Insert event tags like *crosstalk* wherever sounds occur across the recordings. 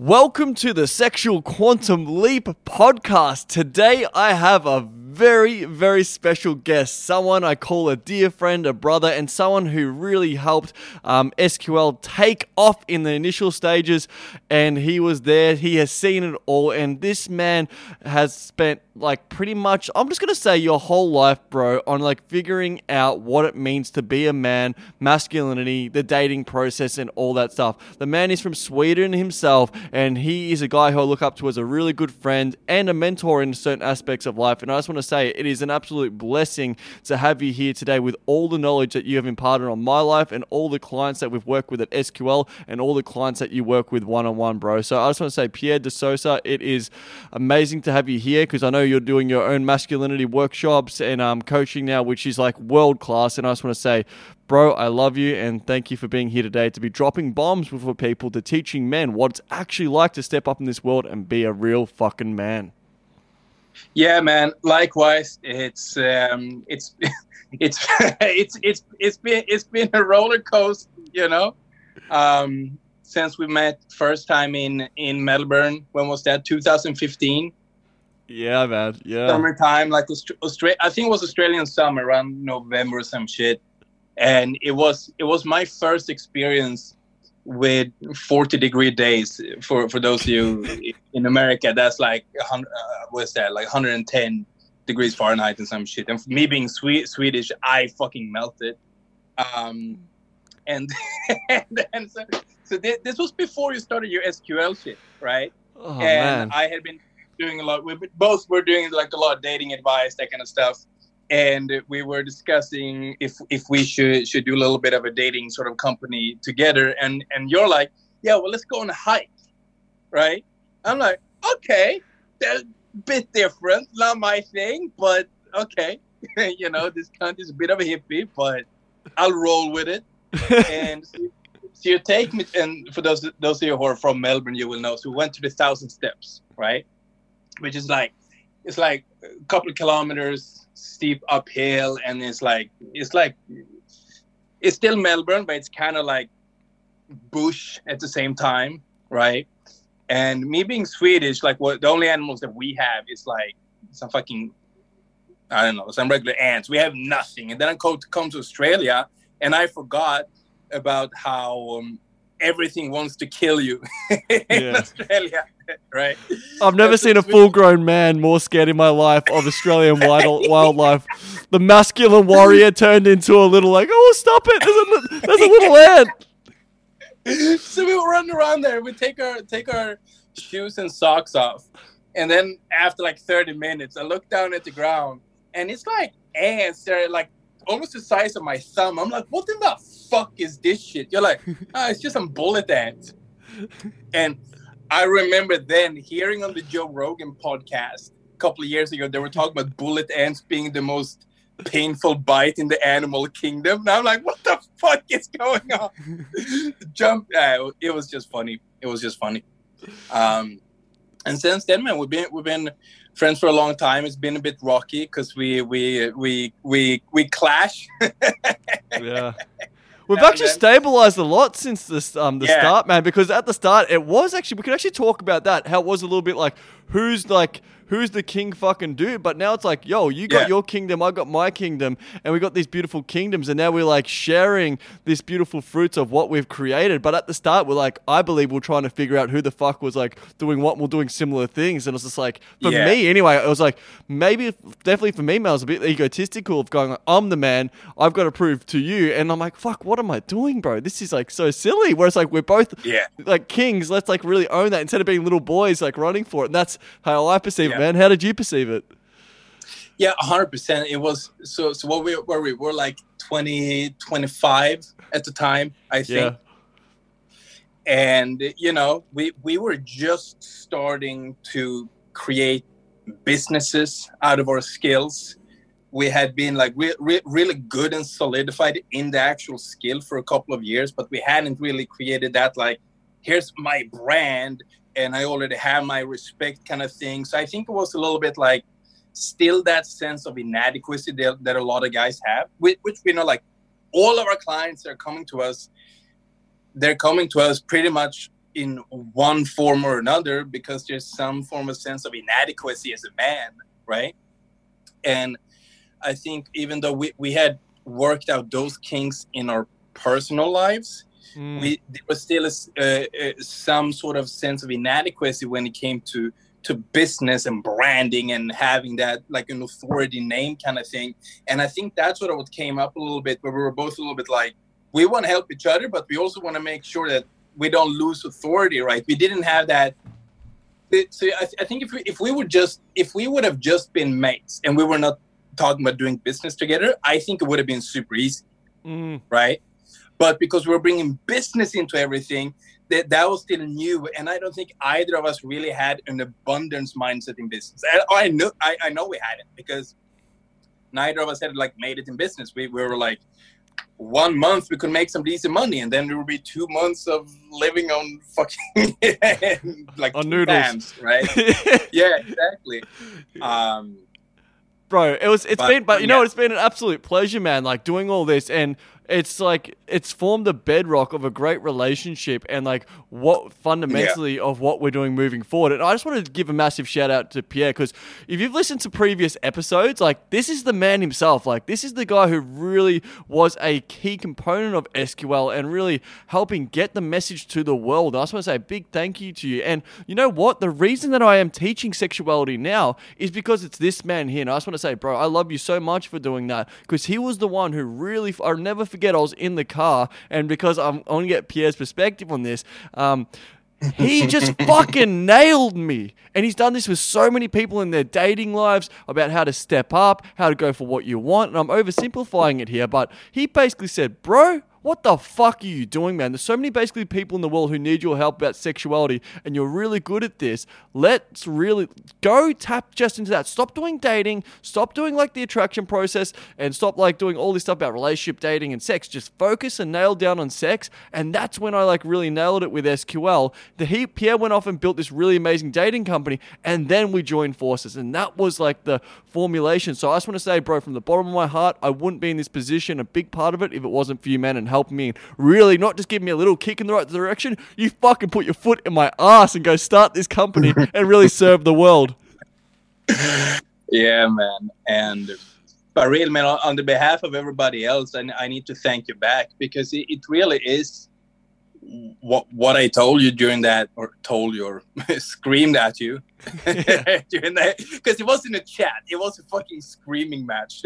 Welcome to the Sexual Quantum Leap podcast. Today I have a very, very special guest, someone I call a dear friend, a brother, and someone who really helped um, SQL take off in the initial stages. And he was there, he has seen it all, and this man has spent like pretty much I'm just gonna say your whole life, bro, on like figuring out what it means to be a man, masculinity, the dating process, and all that stuff. The man is from Sweden himself, and he is a guy who I look up to as a really good friend and a mentor in certain aspects of life. And I just want to say it is an absolute blessing to have you here today with all the knowledge that you have imparted on my life and all the clients that we've worked with at SQL and all the clients that you work with one on one, bro. So I just want to say, Pierre de Sosa, it is amazing to have you here because I know you're doing your own masculinity workshops and um, coaching now, which is like world class. And I just want to say, bro, I love you and thank you for being here today to be dropping bombs for people, to teaching men what it's actually like to step up in this world and be a real fucking man. Yeah, man. Likewise, it's um, it's *laughs* it's *laughs* it's it's it's been it's been a roller coaster, you know. Um, since we met first time in in Melbourne, when was that? 2015. Yeah, man. Yeah. Summertime, like Australia. I think it was Australian summer around November or some shit. And it was it was my first experience with 40 degree days. For for those of you *laughs* in America, that's like uh, what's that? Like 110 degrees Fahrenheit and some shit. And me being sweet Swedish, I fucking melted. Um, and, *laughs* and so, so this, this was before you started your SQL shit, right? Oh, and man. I had been doing a lot. We both were doing like a lot of dating advice, that kind of stuff. And we were discussing if if we should should do a little bit of a dating sort of company together. And and you're like, yeah, well, let's go on a hike, right? I'm like, okay, that's a bit different, not my thing, but okay, *laughs* you know, this country's a bit of a hippie, but I'll roll with it. *laughs* and so, so you take me, and for those those of you who are from Melbourne, you will know. So we went to the Thousand Steps, right? Which is like it's like a couple of kilometers steep uphill and it's like it's like it's still melbourne but it's kind of like bush at the same time right? And me being swedish like what the only animals that we have is like some fucking i don't know some regular ants. We have nothing. And then i come to, come to australia and i forgot about how um, everything wants to kill you *laughs* in Yeah. australia right I've never That's seen a full grown man more scared in my life of Australian *laughs* wild, wildlife. The masculine warrior turned into a little like, oh, stop it. There's a, there's a little *laughs* ant. so we would run around there. We take our take our shoes and socks off, and then after like thirty minutes, I look down at the ground, and it's like ants. They're like almost the size of my thumb. I'm like, what in the fuck is this shit? You're like, *laughs* ah, it's just some bullet ants. And I remember then hearing on the Joe Rogan podcast a couple of years ago, they were talking about bullet ants being the most painful bite in the animal kingdom. And I'm like, what the fuck is going on? *laughs* Jump. Uh, it was just funny. It was just funny. Um, and since then, man, we've been we've been friends for a long time. It's been a bit rocky because we we we we we clash. *laughs* Yeah. We've actually stabilized a lot since this um the Yeah. start, man. Because at the start, it was actually we could actually talk about that. How it was a little bit like who's like who's the king fucking dude. But now it's like, yo, you got Yeah. your kingdom, I got my kingdom, and we got these beautiful kingdoms, and now we're like sharing this beautiful fruits of what we've created. But at the start, we're like, I believe we're trying to figure out who the fuck was like doing what, and we're doing similar things, and it's just like for Yeah. me anyway, it was like maybe definitely for me, man, I was a bit egotistical of going, like, I'm the man, I've got to prove to you, and I'm like, fuck, what am I doing, bro? This is like so silly. Whereas like we're both yeah. like kings, let's like really own that instead of being little boys like running for it. And that's how I perceive it, Yeah. man. How did you perceive it? Yeah, hundred percent. It was so. So what we were we were like 20, 25 at the time, I think. Yeah. And you know, we we were just starting to create businesses out of our skills. We had been like re- re- really good and solidified in the actual skill for a couple of years, but we hadn't really created that like, here's my brand, and I already have my respect kind of thing. So I think it was a little bit like still that sense of inadequacy that, that a lot of guys have, which, which we know like all of our clients are coming to us, they're coming to us pretty much in one form or another because there's some form of sense of inadequacy as a man, right? And I think even though we, we had worked out those kinks in our personal lives, mm. we there was still a, uh, some sort of sense of inadequacy when it came to to business and branding and having that like an authority name kind of thing. And I think that's sort of what came up a little bit where we were both a little bit like, we want to help each other, but we also want to make sure that we don't lose authority, right? We didn't have that. So I, th- I think if we, if we would just if we would have just been mates and we were not talking about doing business together, I think it would have been super easy, mm. right? But because we're bringing business into everything, that that was still new, and I don't think either of us really had an abundance mindset in business. I, I know I, I know we had it because neither of us had like made it in business. We, we were like one month we could make some decent money, and then there would be two months of living on fucking *laughs* like on noodles, right? *laughs* yeah, exactly. Um, Bro, it was it's but, been but you yeah. know it's been an absolute pleasure, man. Like doing all this and it's like it's formed the bedrock of a great relationship and like what fundamentally yeah. of what we're doing moving forward. And I just wanted to give a massive shout out to Pierre because if you've listened to previous episodes, like this is the man himself. Like this is the guy who really was a key component of SQL and really helping get the message to the world. I just want to say a big thank you to you. And you know what? The reason that I am teaching sexuality now is because it's this man here. And I just want to say, bro, I love you so much for doing that because he was the one who really, I'll never forget forget I was in the car, and because I'm, I want to get Pierre's perspective on this. Um, he just *laughs* fucking nailed me. And he's done this with so many people in their dating lives about how to step up, how to go for what you want. And I'm oversimplifying it here, but he basically said, Bro, what the fuck are you doing, man? There's so many basically people in the world who need your help about sexuality, and you're really good at this. Let's really go tap just into that. Stop doing dating, stop doing like the attraction process, and stop like doing all this stuff about relationship, dating, and sex. Just focus and nail down on sex. And that's when I like really nailed it with SQL. The he Pierre went off and built this really amazing dating company, and then we joined forces, and that was like the formulation. So I just want to say, bro, from the bottom of my heart, I wouldn't be in this position. A big part of it if it wasn't for you, man, and help me and really not just give me a little kick in the right direction. You fucking put your foot in my ass and go start this company *laughs* and really serve the world. Yeah, man. And but real man, on the behalf of everybody else, and I need to thank you back because it, it really is what what I told you during that, or told you, or *laughs* screamed at you *laughs* during that, because it wasn't a chat; it was a fucking screaming match.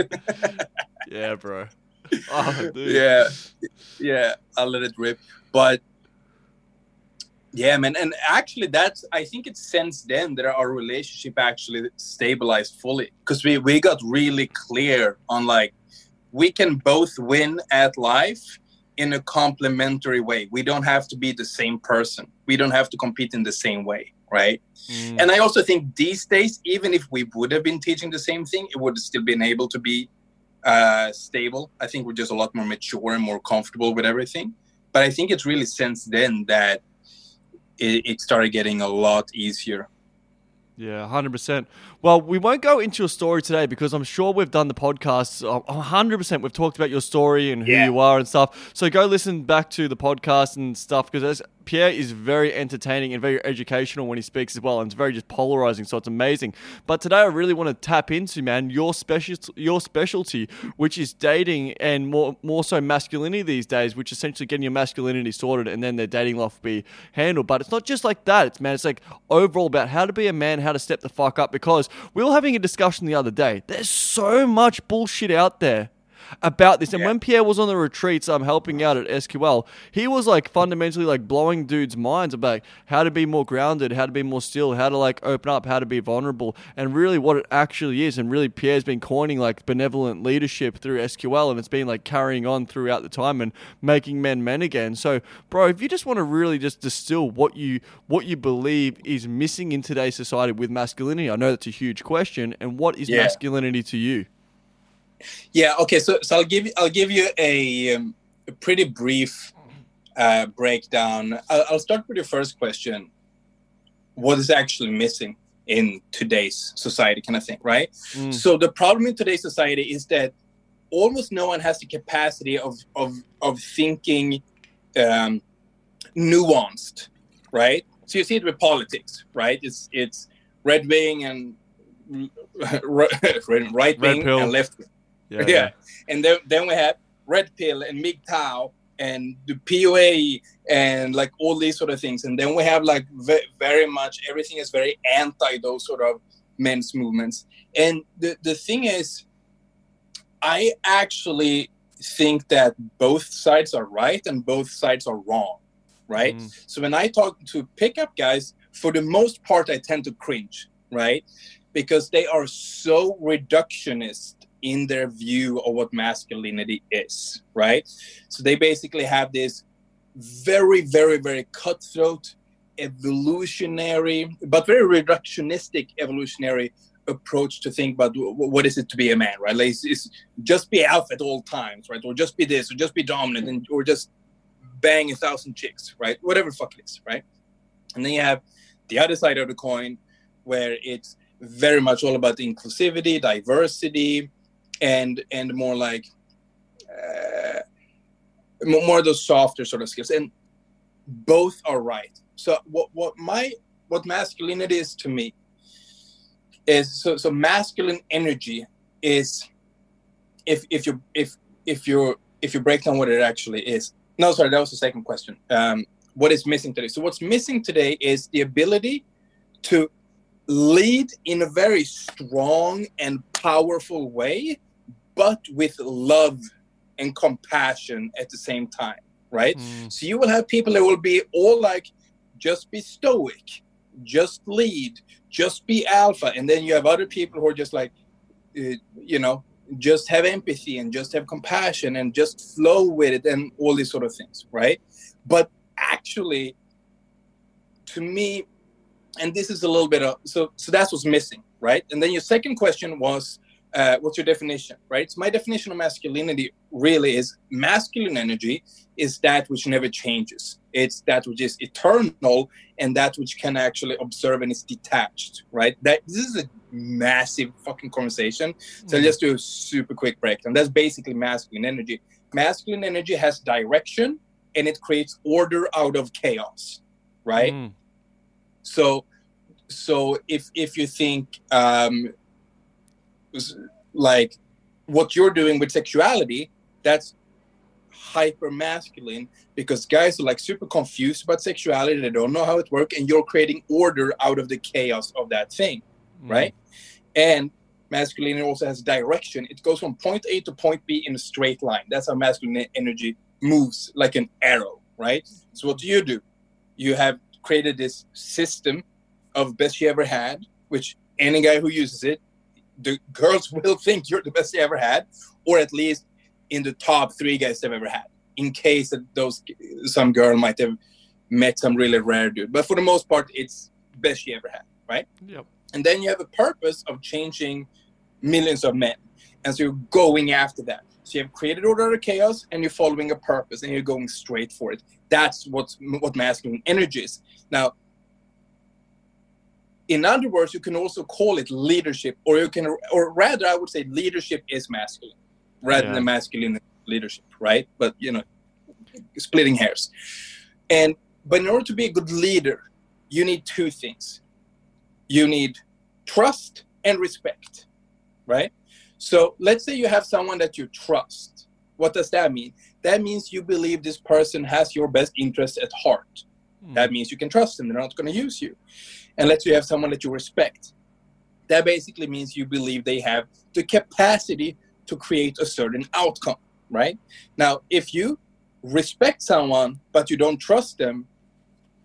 yeah, bro. *laughs* oh, yeah, yeah, I'll let it rip. But yeah, man, and actually, that's I think it's since then that our relationship actually stabilized fully because we we got really clear on like we can both win at life in a complementary way. We don't have to be the same person. We don't have to compete in the same way, right? Mm. And I also think these days, even if we would have been teaching the same thing, it would have still been able to be uh, stable. I think we're just a lot more mature and more comfortable with everything. But I think it's really since then that it, it started getting a lot easier. Yeah, 100%. Well, we won't go into your story today because I'm sure we've done the podcast. 100% uh, we've talked about your story and who yeah. you are and stuff. So go listen back to the podcast and stuff because Pierre is very entertaining and very educational when he speaks as well, and it's very just polarizing. So it's amazing. But today, I really want to tap into man your special your specialty, which is dating and more more so masculinity these days, which essentially getting your masculinity sorted, and then their dating life will be handled. But it's not just like that. It's man, it's like overall about how to be a man, how to step the fuck up. Because we were having a discussion the other day. There's so much bullshit out there about this. And yeah. when Pierre was on the retreats, I'm um, helping out at SQL, he was like fundamentally like blowing dudes' minds about how to be more grounded, how to be more still, how to like open up, how to be vulnerable, and really what it actually is. And really, Pierre's been coining like benevolent leadership through SQL, and it's been like carrying on throughout the time and making men men again. So, bro, if you just want to really just distill what you what you believe is missing in today's society with masculinity, I know that's a huge question. And what is yeah. masculinity to you? Yeah. Okay. So, so I'll give you, I'll give you a, um, a pretty brief uh, breakdown. I'll, I'll start with your first question. What is actually missing in today's society, kind of thing, right? Mm. So the problem in today's society is that almost no one has the capacity of of of thinking um, nuanced right? So you see it with politics, right? It's it's red wing and *laughs* right wing and left wing. Yeah, yeah. And then then we have red pill and MGTOW and the PUA and like all these sort of things. And then we have like ve- very much everything is very anti those sort of men's movements. And the, the thing is, I actually think that both sides are right and both sides are wrong, right? Mm. So when I talk to pickup guys, for the most part, I tend to cringe, right? Because they are so reductionist in their view of what masculinity is, right? So they basically have this very, very, very cutthroat, evolutionary, but very reductionistic evolutionary approach to think about what is it to be a man, right? Like it's, it's just be alpha at all times, right? Or just be this, or just be dominant, and or just bang a thousand chicks, right? Whatever fuck it is, right? And then you have the other side of the coin, where it's very much all about inclusivity, diversity, and and more like uh, more of those softer sort of skills. And both are right. So what what my what masculinity is to me is so so masculine energy is if if you if if you if you break down what it actually is. No sorry that was the second question. Um, what is missing today? So what's missing today is the ability to lead in a very strong and powerful way but with love and compassion at the same time, right? Mm. So you will have people that will be all like, just be stoic, just lead, just be alpha. And then you have other people who are just like, uh, you know, just have empathy and just have compassion and just flow with it and all these sort of things, right? But actually, to me, and this is a little bit of so so that's what's missing, right? And then your second question was uh, what's your definition, right? So my definition of masculinity really is masculine energy is that which never changes. It's that which is eternal and that which can actually observe and is detached, right? That this is a massive fucking conversation. So mm. let's do a super quick breakdown. That's basically masculine energy. Masculine energy has direction and it creates order out of chaos, right? Mm. So so if if you think um like what you're doing with sexuality that's hyper masculine because guys are like super confused about sexuality. They don't know how it works and you're creating order out of the chaos of that thing mm. right? And masculinity also has direction. It goes from point a to point b in a straight line. That's how masculine energy moves like an arrow right? So what do you do? You have created this system of best you ever had which any guy who uses it the girls *laughs* will think you're the best they ever had, or at least in the top three guys they've ever had. In case that those some girl might have met some really rare dude, but for the most part, it's best she ever had, right? Yep. And then you have a purpose of changing millions of men, and so you're going after that. So you have created order of chaos, and you're following a purpose, and you're going straight for it. That's what what masculine energy is. Now, in other words, you can also call it leadership, or you can, or rather, I would say leadership is masculine rather yeah. than masculine leadership, right? But you know, splitting hairs. And but in order to be a good leader, you need two things. You need trust and respect, right? So let's say you have someone that you trust. What does that mean? That means you believe this person has your best interest at heart. Mm. That means you can trust them. They're not going to use you and let's say you have someone that you respect. That basically means you believe they have the capacity to create a certain outcome, right? Now, if you respect someone but you don't trust them,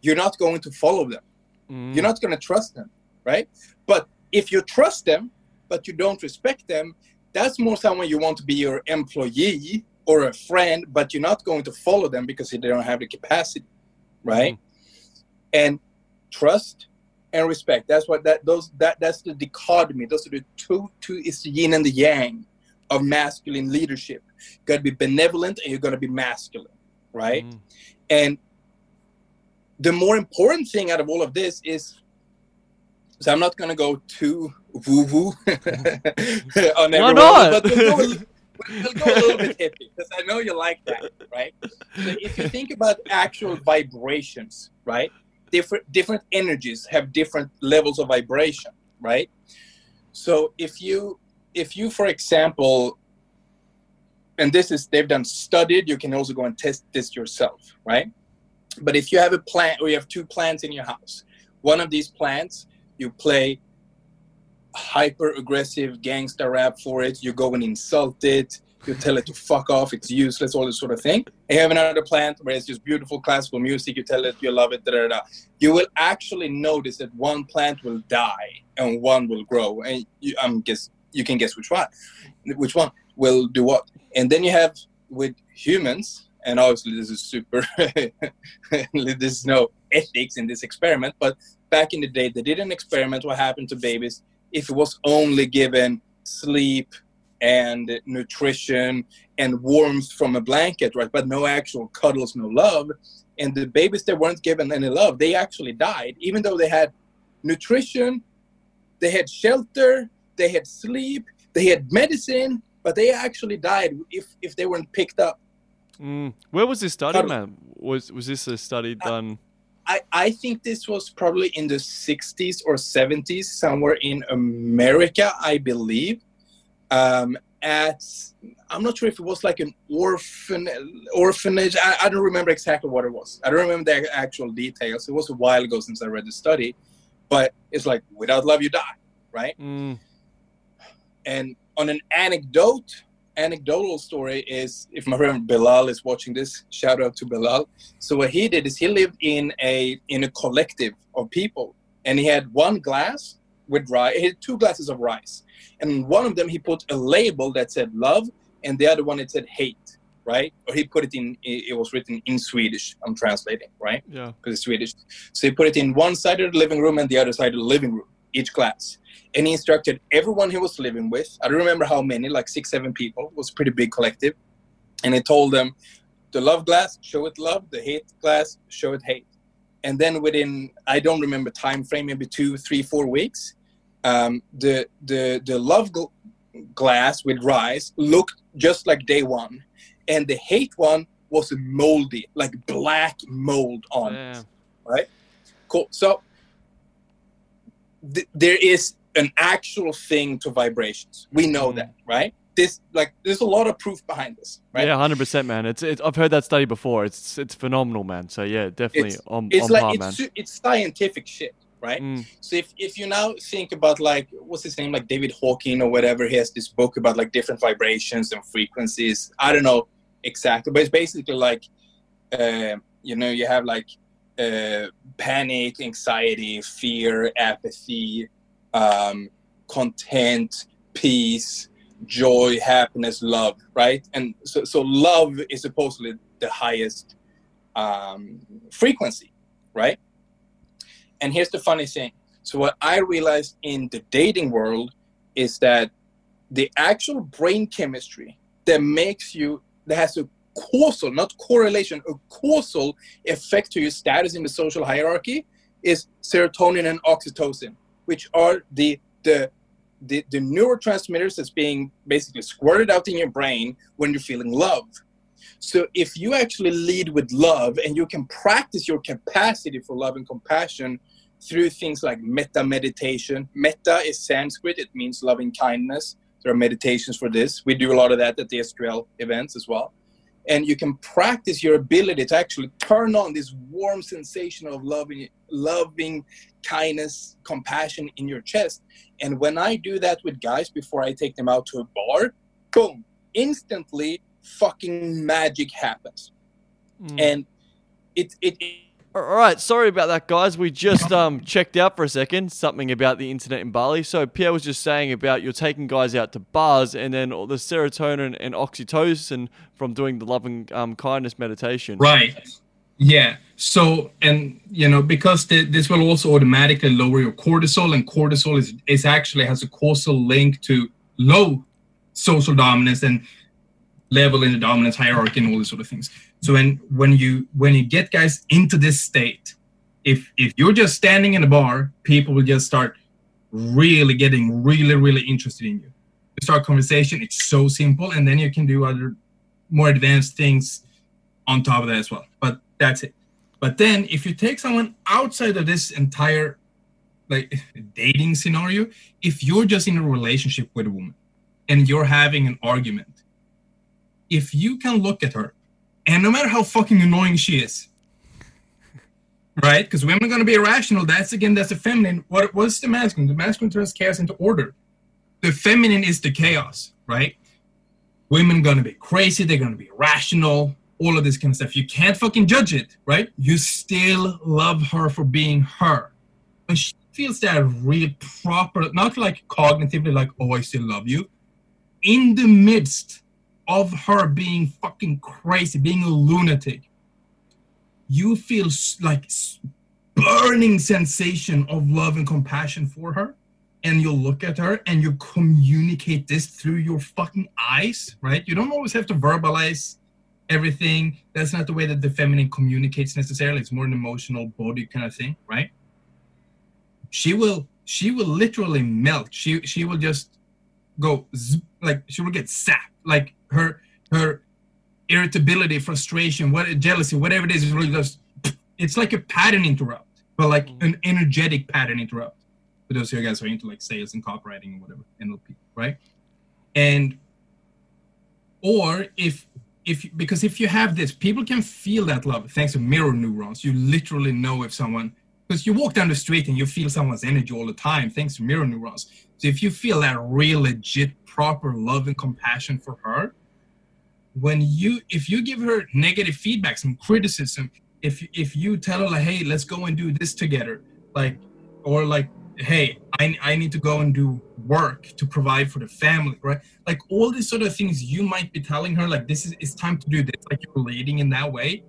you're not going to follow them. Mm. You're not going to trust them, right? But if you trust them but you don't respect them, that's more someone you want to be your employee or a friend, but you're not going to follow them because they don't have the capacity, right? Mm. And trust and respect. That's what that those that that's the dichotomy. Those are the two two is the yin and the yang of masculine leadership. You gotta be benevolent and you're gonna be masculine, right? Mm. And the more important thing out of all of this is so I'm not gonna go too woo woo *laughs* on everyone, not? but we'll go, *laughs* we'll go a little bit hippie because I know you like that, right? So if you think about actual vibrations, right? Different different energies have different levels of vibration, right? So if you if you, for example, and this is they've done studied, you can also go and test this yourself, right? But if you have a plant or you have two plants in your house, one of these plants you play hyper aggressive gangster rap for it, you go and insult it, you tell it to fuck off, it's useless, all this sort of thing. You have another plant where it's just beautiful classical music, you tell it you love it, da da da. You will actually notice that one plant will die and one will grow, and you, I'm guess you can guess which one, which one will do what. And then you have with humans, and obviously this is super, *laughs* there's no ethics in this experiment, but back in the day they did an experiment. What happened to babies if it was only given sleep? And nutrition and warmth from a blanket, right? But no actual cuddles, no love. And the babies that weren't given any love, they actually died, even though they had nutrition, they had shelter, they had sleep, they had medicine, but they actually died if if they weren't picked up. Mm. Where was this study, man? Was was this a study done? I, I think this was probably in the 60s or 70s, somewhere in America, I believe um, at I'm not sure if it was like an orphan orphanage. I, I, don't remember exactly what it was. I don't remember the actual details. It was a while ago since I read the study, but it's like without love you die, right? Mm. And on an anecdote, anecdotal story is if my friend Bilal is watching this, shout out to Bilal. So what he did is he lived in a in a collective of people, and he had one glass with rice. He had two glasses of rice and one of them he put a label that said love and the other one it said hate right? Or he put it in it was written in swedish. I'm translating right? Yeah. Because it's swedish. So he put it in one side of the living room and the other side of the living room each class. And he instructed everyone he was living with. I don't remember how many like six seven people. It was a pretty big collective. And he told them the love glass show it love. The hate glass show it hate. And then within i don't remember time frame maybe two three four weeks um, the the the love gl- glass with rice looked just like day one, and the hate one was moldy, like black mold on yeah. it. Right? Cool. So th- there is an actual thing to vibrations. We know mm. that, right? This like there's a lot of proof behind this, right? Yeah, hundred percent, man. It's, it's I've heard that study before. It's it's phenomenal, man. So yeah, definitely it's, on, it's on like par, it's, man. it's scientific shit right? Mm. So if, if you now think about like what's his name, like David Hawking or whatever, he has this book about like different vibrations and frequencies. I don't know exactly, but it's basically like uh, you know you have like uh, panic, anxiety, fear, apathy, um, content, peace, joy, happiness, love, right? And so so love is supposedly the highest um, frequency, right? And here's the funny thing. So what I realized in the dating world is that the actual brain chemistry that makes you that has a causal, not correlation, a causal effect to your status in the social hierarchy is serotonin and oxytocin, which are the the the, the neurotransmitters that's being basically squirted out in your brain when you're feeling love. So if you actually lead with love and you can practice your capacity for love and compassion through things like metta meditation. Metta is Sanskrit, it means loving kindness. There are meditations for this. We do a lot of that at the SQL events as well. And you can practice your ability to actually turn on this warm sensation of loving, loving kindness, compassion in your chest. And when I do that with guys before I take them out to a bar, boom, instantly fucking magic happens. Mm. And it, it, it all right, sorry about that, guys. We just um, checked out for a second something about the internet in Bali. So Pierre was just saying about you're taking guys out to bars, and then all the serotonin and oxytocin from doing the loving um, kindness meditation. Right. Yeah. So, and you know, because the, this will also automatically lower your cortisol, and cortisol is is actually has a causal link to low social dominance and level in the dominance hierarchy and all these sort of things. So when when you when you get guys into this state, if if you're just standing in a bar, people will just start really getting really really interested in you. You start conversation. It's so simple, and then you can do other more advanced things on top of that as well. But that's it. But then if you take someone outside of this entire like dating scenario, if you're just in a relationship with a woman and you're having an argument, if you can look at her, and no matter how fucking annoying she is, right? Because women are gonna be irrational. That's again, that's the feminine. What what's the masculine? The masculine turns chaos into order. The feminine is the chaos, right? Women gonna be crazy. They're gonna be irrational. All of this kind of stuff. You can't fucking judge it, right? You still love her for being her. When she feels that real proper, not like cognitively, like oh, I still love you. In the midst of her being fucking crazy, being a lunatic, you feel like burning sensation of love and compassion for her and you look at her and you communicate this through your fucking eyes right? You don't always have to verbalize everything. That's not the way that the feminine communicates necessarily. It's more an emotional body kind of thing right? She will she will literally melt. She she will just go like she will get sapped. Like her her irritability, frustration, what jealousy, whatever it is, is really just it's like a pattern interrupt, but like mm. an energetic pattern interrupt. For those of you guys who are into like sales and copywriting or whatever, NLP, right? And or if if because if you have this, people can feel that love thanks to mirror neurons. You literally know if someone because you walk down the street and you feel someone's energy all the time thanks to mirror neurons. So if you feel that real legit proper love and compassion for her, when you if you give her negative feedback some criticism if if you tell her like hey let's go and do this together like or like hey I, I need to go and do work to provide for the family right? Like all these sort of things you might be telling her like this is it's time to do this like you're leading in that way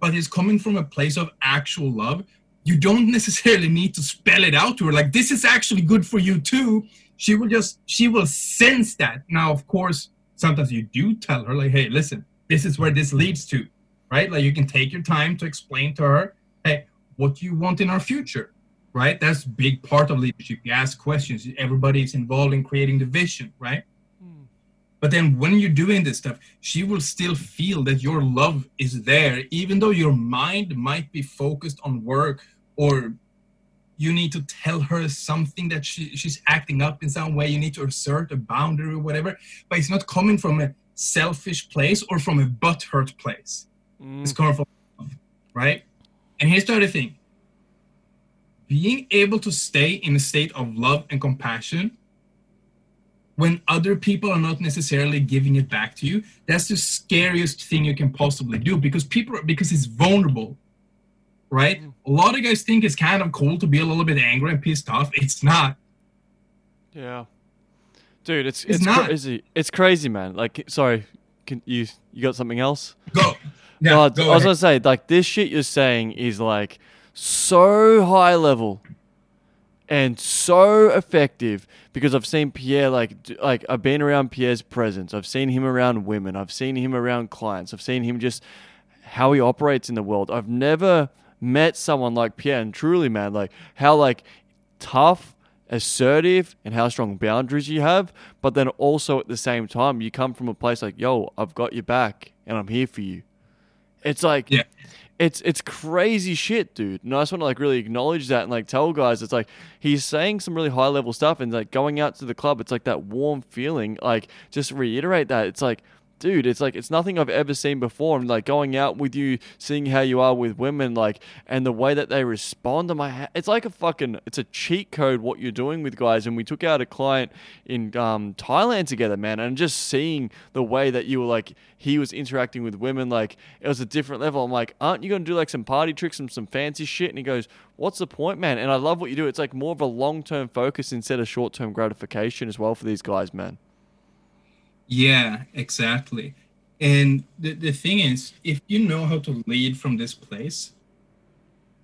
but it's coming from a place of actual love. You don't *laughs* necessarily need to spell it out to her like this is actually good for you too. She will just she will sense that. Now of course sometimes you do tell her like hey listen this is where this leads to right? Like you can take your time to explain to her hey what do you want in our future? Right? That's big part of leadership. You ask questions. Everybody's involved in creating the vision right? Hmm. but then when you're doing this stuff she will still feel that your love is there even though your mind might be focused on work or you need to tell her something that she, she's acting up in some way. You need to assert a boundary or whatever. But it's not coming from a selfish place or from a butthurt place. Mm. it's coming from right? And here's the other thing. Being able to stay in a state of love and compassion when other people are not necessarily giving it back to you that's the scariest thing you can possibly do because people because it's vulnerable right? Mm. A lot of guys think it's kind of cool to be a little bit angry and pissed off. It's not. Yeah, dude, it's it's, it's not. crazy. It's crazy, man. Like, sorry, can you you got something else? Go. Yeah, no, go I was gonna say like this shit you're saying is like so high level and so effective because I've seen Pierre like like I've been around Pierre's presence. I've seen him around women. I've seen him around clients. I've seen him just how he operates in the world. I've never met someone like Pierre and truly, man, like how like tough, assertive, and how strong boundaries you have, but then also at the same time you come from a place like, yo, I've got your back and I'm here for you. It's like yeah. It's it's crazy shit, dude. And I just want to like really acknowledge that and like tell guys it's like he's saying some really high level stuff and like going out to the club, it's like that warm feeling. Like just reiterate that. It's like dude, it's like it's nothing I've ever seen before. And like going out with you, seeing how you are with women, like and the way that they respond to my, ha- it's like a fucking, it's a cheat code what you're doing with guys. And we took out a client in um, Thailand together, man, and just seeing the way that you were like he was interacting with women, like it was a different level. I'm like, aren't you gonna do like some party tricks and some fancy shit? And he goes, what's the point, man? And I love what you do. It's like more of a long term focus instead of short term gratification as well for these guys, man. Yeah, exactly. And the, the thing is, if you know how to lead from this place,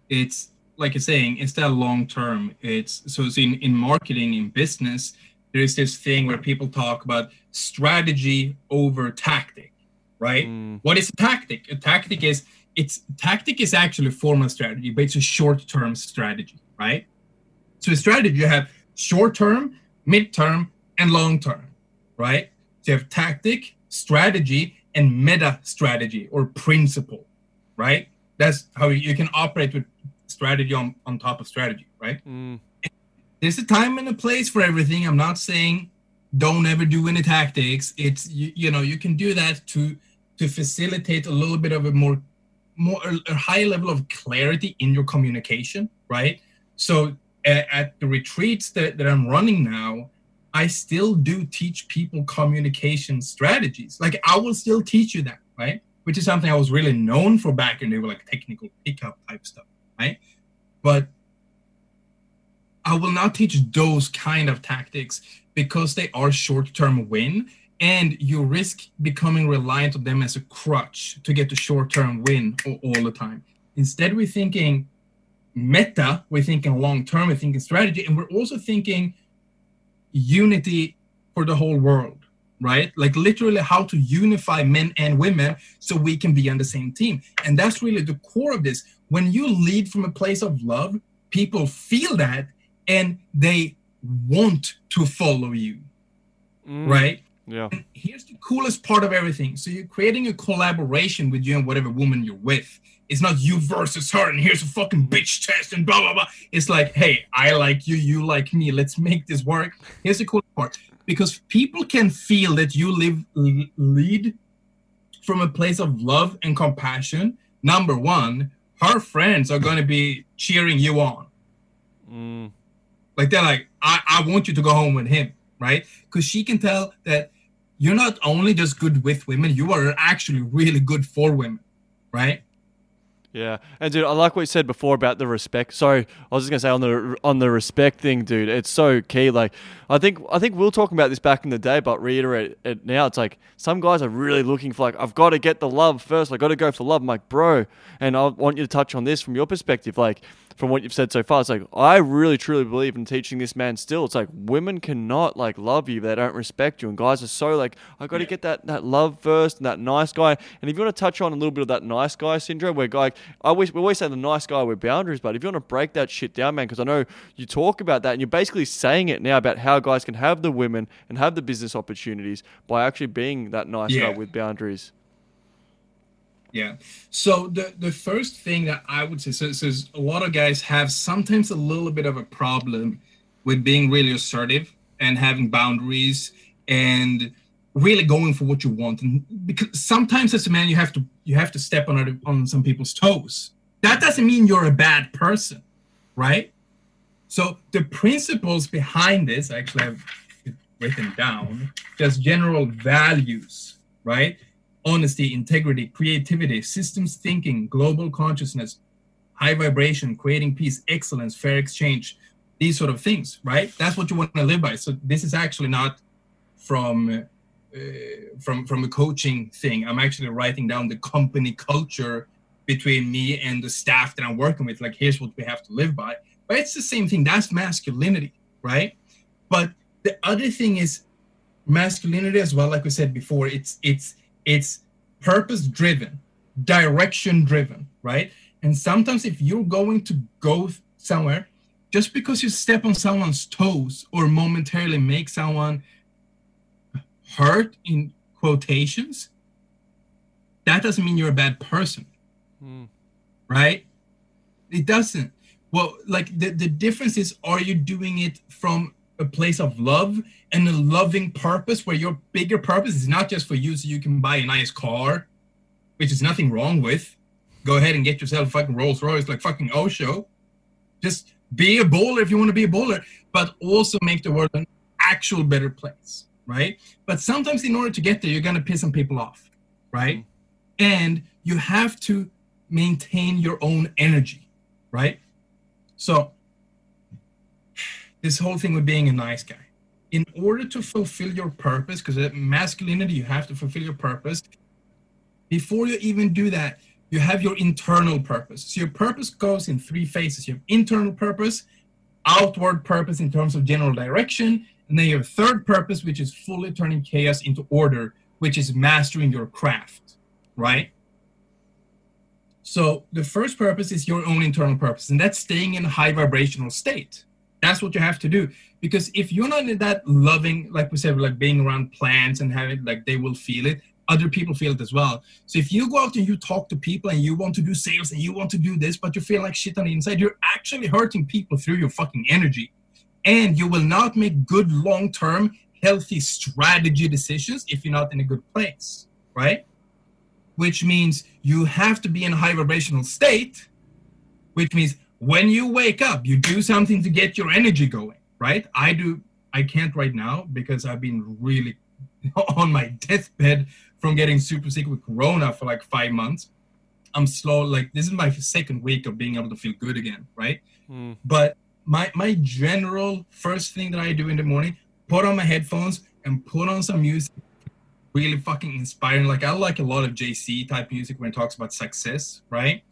it's like you're saying, it's that long term. It's so it's in, in marketing, in business, there is this thing where people talk about strategy over tactic, right? Mm. What is a tactic? A tactic is it's tactic is actually a formal strategy, but it's a short-term strategy, right? So a strategy you have short-term, mid-term, and long-term, right? So you have tactic, strategy, and meta strategy or principle, right? That's how you can operate with strategy on, on top of strategy, right? Mm. There's a time and a place for everything. I'm not saying don't ever do any tactics. It's you, you know you can do that to to facilitate a little bit of a more more a high level of clarity in your communication, right? So at, at the retreats that, that I'm running now, I still do teach people communication strategies. Like I will still teach you that, right? Which is something I was really known for back in the were like technical pickup type stuff, right? But I will not teach those kind of tactics because they are short-term win and you risk becoming reliant on them as a crutch to get the short-term win all the time. Instead, we're thinking meta, we're thinking long-term, we're thinking strategy, and we're also thinking unity for the whole world, right? Like literally how to unify men and women so we can be on the same team. And that's really the core of this. When you lead from a place of love, people feel that and they want to follow you, Mm. right? Yeah. And here's the coolest part of everything. So you're creating a collaboration with you and whatever woman you're with. It's not you versus her, and here's a fucking bitch test and blah blah blah. It's like, hey, I like you, you like me. Let's make this work. Here's the cool part, because people can feel that you live lead from a place of love and compassion. Number one, her friends are going to be cheering you on. Mm. Like they're like, I, I want you to go home with him, right? Because she can tell that you're not only just good with women, you are actually really good for women, right? Yeah, and dude, I like what you said before about the respect. Sorry, I was just gonna say on the on the respect thing, dude. It's so key. Like, I think I think we were talking about this back in the day, but reiterate it now. It's like some guys are really looking for like I've got to get the love first. I got to go for love. I'm like, bro, and I want you to touch on this from your perspective, like from what you've said so far. It's like I really truly believe in teaching this man still. It's like women cannot like love you they don't respect you, and guys are so like I got to get that that love first and that nice guy. And if you want to touch on a little bit of that nice guy syndrome, where guy I always we always say the nice guy with boundaries, but if you want to break that shit down, man, because I know you talk about that and you're basically saying it now about how guys can have the women and have the business opportunities by actually being that nice Yeah. guy with boundaries. Yeah. So the the first thing that I would say, so, so is a lot of guys have sometimes a little bit of a problem with being really assertive and having boundaries and really going for what you want. And because sometimes as a man, you have to you have to step on on some people's toes. That doesn't mean you're a bad person, right? So the principles behind this, I actually have written down, just general values, right? Honesty, integrity, creativity, systems thinking, global consciousness, high vibration, creating peace, excellence, fair exchange, these sort of things, right? That's what you want to live by. So this is actually not from uh, from from a coaching thing. I'm actually writing down the company culture between me and the staff that I'm working with. Like, here's what we have to live by. But it's the same thing. That's masculinity, right? But the other thing is masculinity as well. Like we said before, it's it's it's purpose driven direction driven right? And sometimes if you're going to go somewhere just because you step on someone's toes or momentarily make someone hurt in quotations that doesn't mean you're a bad person Mm. right? It doesn't. Well like the, the difference is are you doing it from a place of love and a loving purpose where your bigger purpose is not just for you so you can buy a nice car which is nothing wrong with. Go ahead and get yourself a fucking rolls royce like fucking osho. Just be a bowler if you want to be a bowler but also make the world an actual better place right? But sometimes in order to get there you're going to piss some people off right? And you have to maintain your own energy right? So this whole thing with being a nice guy. In order to fulfill your purpose because uh, masculinity you have to fulfill your purpose. Before you even do that you have your internal purpose. So your purpose goes in three phases. You have internal purpose outward purpose in terms of general direction and then your third purpose which is fully turning chaos into order which is mastering your craft right? So the first purpose is your own internal purpose and that's staying in a high vibrational state that's what you have to do because if you're not in that loving like we said like being around plants and having like they will feel it other people feel it as well. So if you go out and you talk to people and you want to do sales and you want to do this, but you feel like shit on the inside, you're actually hurting people through your fucking energy. And you will not make good long term, healthy strategy decisions if you're not in a good place, right? Which means you have to be in a high vibrational state, which means when you wake up, you do something to get your energy going, right? I do, I can't right now because I've been really *laughs* on my deathbed from getting super sick with corona for like five months. I'm slow, like this is my second week of being able to feel good again, right? Mm. But my my general first thing that I do in the morning, put on my headphones and put on some music really fucking inspiring. Like I like a lot of JC type music when it talks about success, right?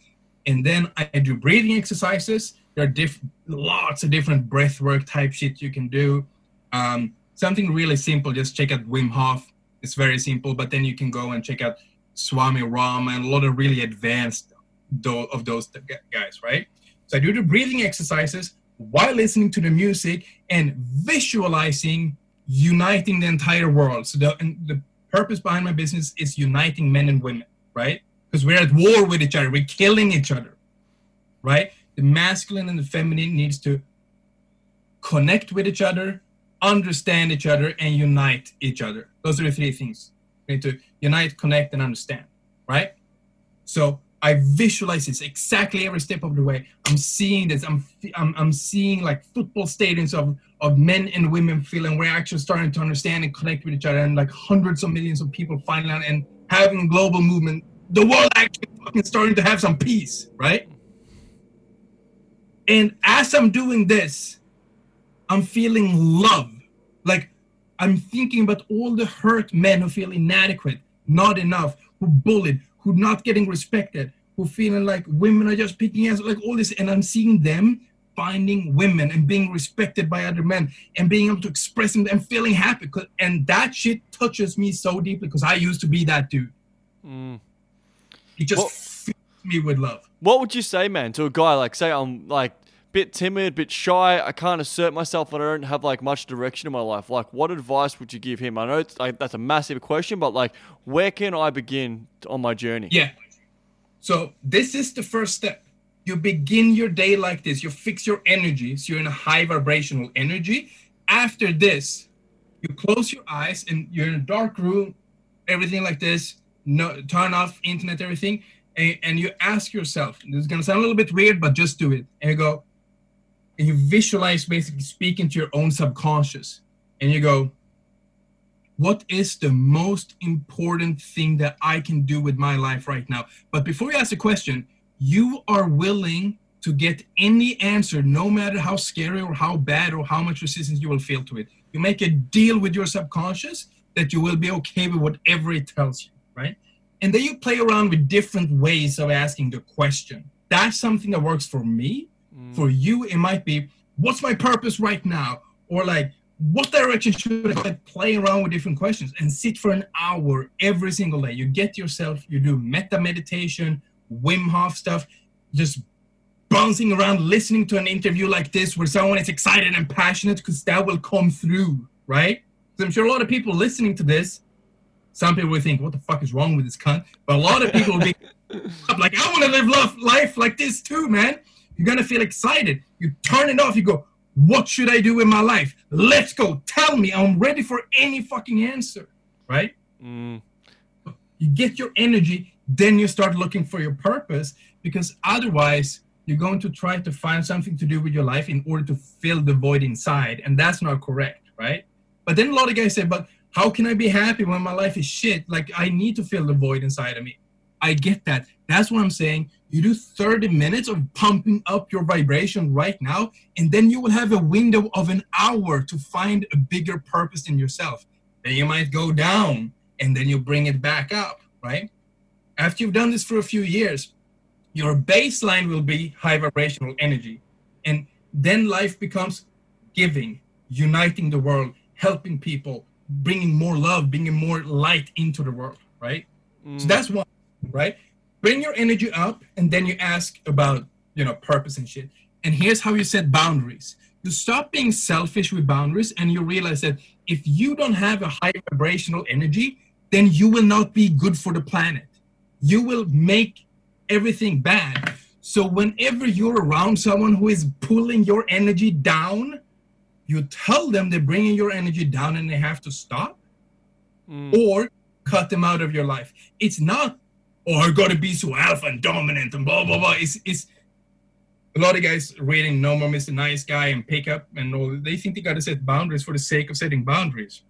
And then I do breathing exercises. There are diff- lots of different breath work type shit you can do. Um, something really simple, just check out Wim Hof. It's very simple, but then you can go and check out Swami Rama and a lot of really advanced do- of those guys, right? So I do the breathing exercises while listening to the music and visualizing uniting the entire world. So the, the purpose behind my business is uniting men and women, right? Because we're at war with each other, we're killing each other, right? The masculine and the feminine needs to connect with each other, understand each other, and unite each other. Those are the three things. We need to unite, connect, and understand, right? So I visualize this exactly every step of the way. I'm seeing this. I'm I'm, I'm seeing like football stadiums of of men and women feeling we're actually starting to understand and connect with each other, and like hundreds of millions of people out and having global movement. The world actually fucking starting to have some peace, right? And as I'm doing this, I'm feeling love. Like I'm thinking about all the hurt men who feel inadequate, not enough, who bullied, who not getting respected, who feeling like women are just picking us, like all this, and I'm seeing them finding women and being respected by other men and being able to express them and feeling happy. And that shit touches me so deeply because I used to be that dude. Mm. He just fills me with love. What would you say, man, to a guy like, say, I'm like bit timid, bit shy. I can't assert myself, and I don't have like much direction in my life. Like, what advice would you give him? I know it's, like, that's a massive question, but like, where can I begin on my journey? Yeah. So this is the first step. You begin your day like this. You fix your energy, so you're in a high vibrational energy. After this, you close your eyes and you're in a dark room, everything like this. No, turn off internet, everything, and, and you ask yourself. This is gonna sound a little bit weird, but just do it. And you go, and you visualize basically speaking to your own subconscious and you go what is the most important thing that i can do with my life right now but before you ask the question you are willing to get any answer no matter how scary or how bad or how much resistance you will feel to it you make a deal with your subconscious that you will be okay with whatever it tells you right and then you play around with different ways of asking the question that's something that works for me Mm. For you, it might be, what's my purpose right now? Or like, what direction should I play around with different questions and sit for an hour every single day? You get yourself, you do meta meditation, Wim Hof stuff, just bouncing around listening to an interview like this where someone is excited and passionate because that will come through, right? So I'm sure a lot of people listening to this, some people will think, what the fuck is wrong with this cunt? But a lot of people will be *laughs* like, I want to live life like this too, man. You're gonna feel excited. You turn it off. You go, what should I do with my life? Let's go. Tell me. I'm ready for any fucking answer. Right? Mm. You get your energy, then you start looking for your purpose because otherwise you're going to try to find something to do with your life in order to fill the void inside. And that's not correct, right? But then a lot of guys say, but how can I be happy when my life is shit? Like I need to fill the void inside of me. I get that. That's what I'm saying. You do 30 minutes of pumping up your vibration right now, and then you will have a window of an hour to find a bigger purpose in yourself. Then you might go down and then you bring it back up, right? After you've done this for a few years, your baseline will be high vibrational energy. And then life becomes giving, uniting the world, helping people, bringing more love, bringing more light into the world, right? Mm. So that's one right? Bring your energy up and then you ask about, you know, purpose and shit. And here's how you set boundaries. You stop being selfish with boundaries and you realize that if you don't have a high vibrational energy, then you will not be good for the planet. You will make everything bad. So whenever you're around someone who is pulling your energy down, you tell them they're bringing your energy down and they have to stop Mm. or cut them out of your life. It's not, oh, I gotta be so alpha and dominant and blah blah blah. It's it's a lot of guys reading No More Mr. Nice Guy and Pickup and all. They think they gotta set boundaries for the sake of setting boundaries.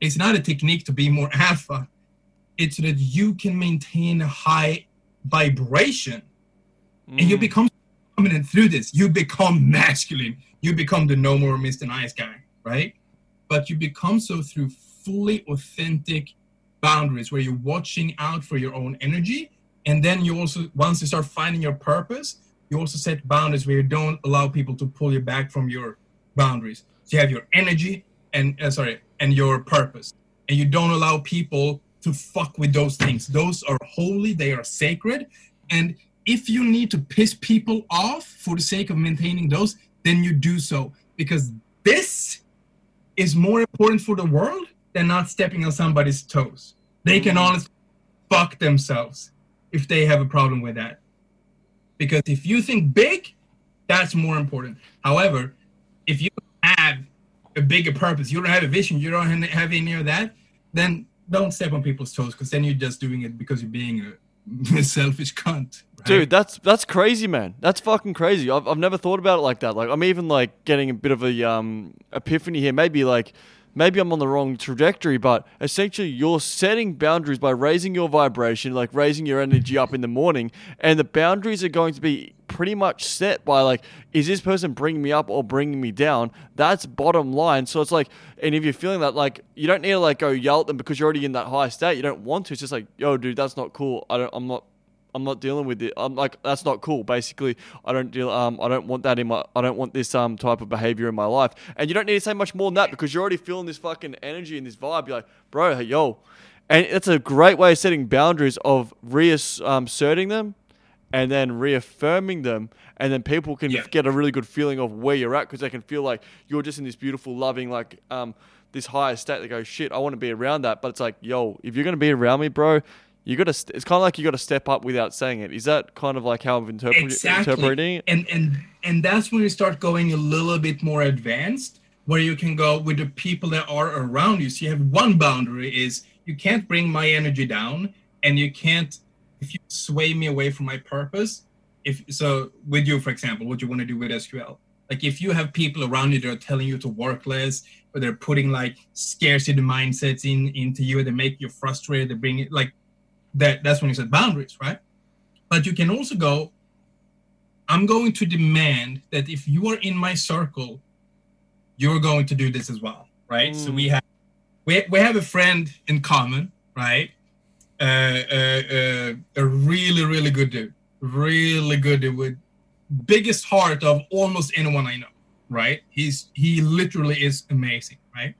It's not a technique to be more alpha. It's so that you can maintain a high vibration and you Mm. become dominant through this. You become masculine. You become the no more Mr. Nice guy, right? But you become so through fully authentic boundaries where you're watching out for your own energy. And then you also, once you start finding your purpose, you also set boundaries where you don't allow people to pull you back from your boundaries. So you have your energy and, uh, sorry, and your purpose. And you don't allow people to fuck with those things. Those are holy, they are sacred. And if you need to piss people off for the sake of maintaining those, then you do so because this is more important for the world than not stepping on somebody's toes. They can Mm. honestly fuck themselves if they have a problem with that. Because if you think big, that's more important. However, if you have a bigger purpose, you don't have a vision, you don't have any of that, then don't step on people's toes because then you're just doing it because you're being a *laughs* selfish cunt. right? Dude, that's that's crazy, man. That's fucking crazy. I've, I've never thought about it like that. Like I'm even like getting a bit of a um epiphany here. Maybe like maybe I'm on the wrong trajectory, but essentially you're setting boundaries by raising your vibration, like raising your energy up in the morning, and the boundaries are going to be pretty much set by like is this person bringing me up or bringing me down? That's bottom line. So it's like and if you're feeling that like you don't need to like go yell at them because you're already in that high state. You don't want to. It's just like yo dude that's not cool. I don't i'm not I'm not dealing with it. I'm like that's not cool. Basically, I don't deal. Um, I don't want that in my. I don't want this um type of behavior in my life. And you don't need to say much more than that because you're already feeling this fucking energy and this vibe. You're like, bro, hey, yo, and it's a great way of setting boundaries of reasserting them, and then reaffirming them, and then people can Yeah. get a really good feeling of where you're at because they can feel like you're just in this beautiful, loving, like um this higher state. They go, shit, I want to be around that. But it's like, yo, if you're gonna be around me, bro, you gotta. St- it's kind of like you got to step up without saying it. Is that kind of like how I'm interpret- exactly. interpreting it? And and and that's when you start going a little bit more advanced, where you can go with the people that are around you. So you have one boundary is you can't bring my energy down, and you can't if you sway me away from my purpose. If so, with you, for example, what you want to do with SQL, like if you have people around you that are telling you to work less, or they're putting like scarcity mindsets in into you, they make you frustrated, they bring it like that. That's when you set boundaries, right? But you can also go, I'm going to demand that if you are in my circle, you're going to do this as well, right? So Mm. we have we, we have a friend in common, right? Uh, uh, uh, a really really good dude, really good dude with biggest heart of almost anyone I know, right? He's he literally is amazing, right?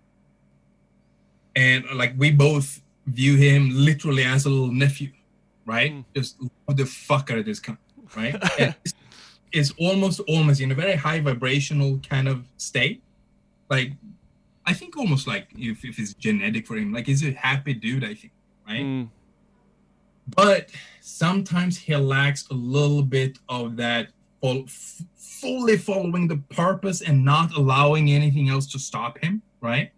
And like we both view him literally as a little nephew, right? Mm. Just love the fuck out of *laughs* this cunt, right? it's, it's almost almost in a very high vibrational kind of state. Like I think almost like if, if it's genetic for him, like he's a happy dude, I think, right? Mm, but sometimes he lacks a little bit of that f- fully following the purpose and not allowing anything else to stop him right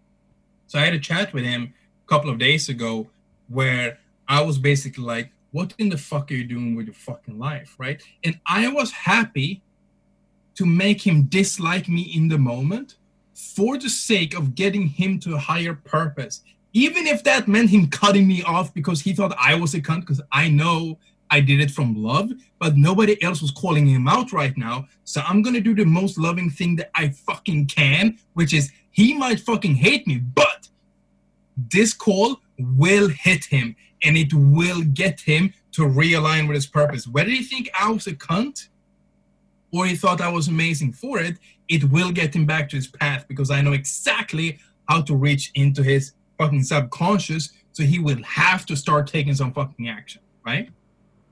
so i had a chat with him couple of days ago where i was basically like what in the fuck are you doing with your fucking life right and i was happy to make him dislike me in the moment for the sake of getting him to a higher purpose even if that meant him cutting me off because he thought I was a cunt, because I know I did it from love, but nobody else was calling him out right now. So I'm gonna do the most loving thing that I fucking can, which is he might fucking hate me, but this call will hit him and it will get him to realign with his purpose. Whether he think I was a cunt or he thought I was amazing for it, it will get him back to his path because I know exactly how to reach into his fucking subconscious. So he will have to start taking some fucking action, right?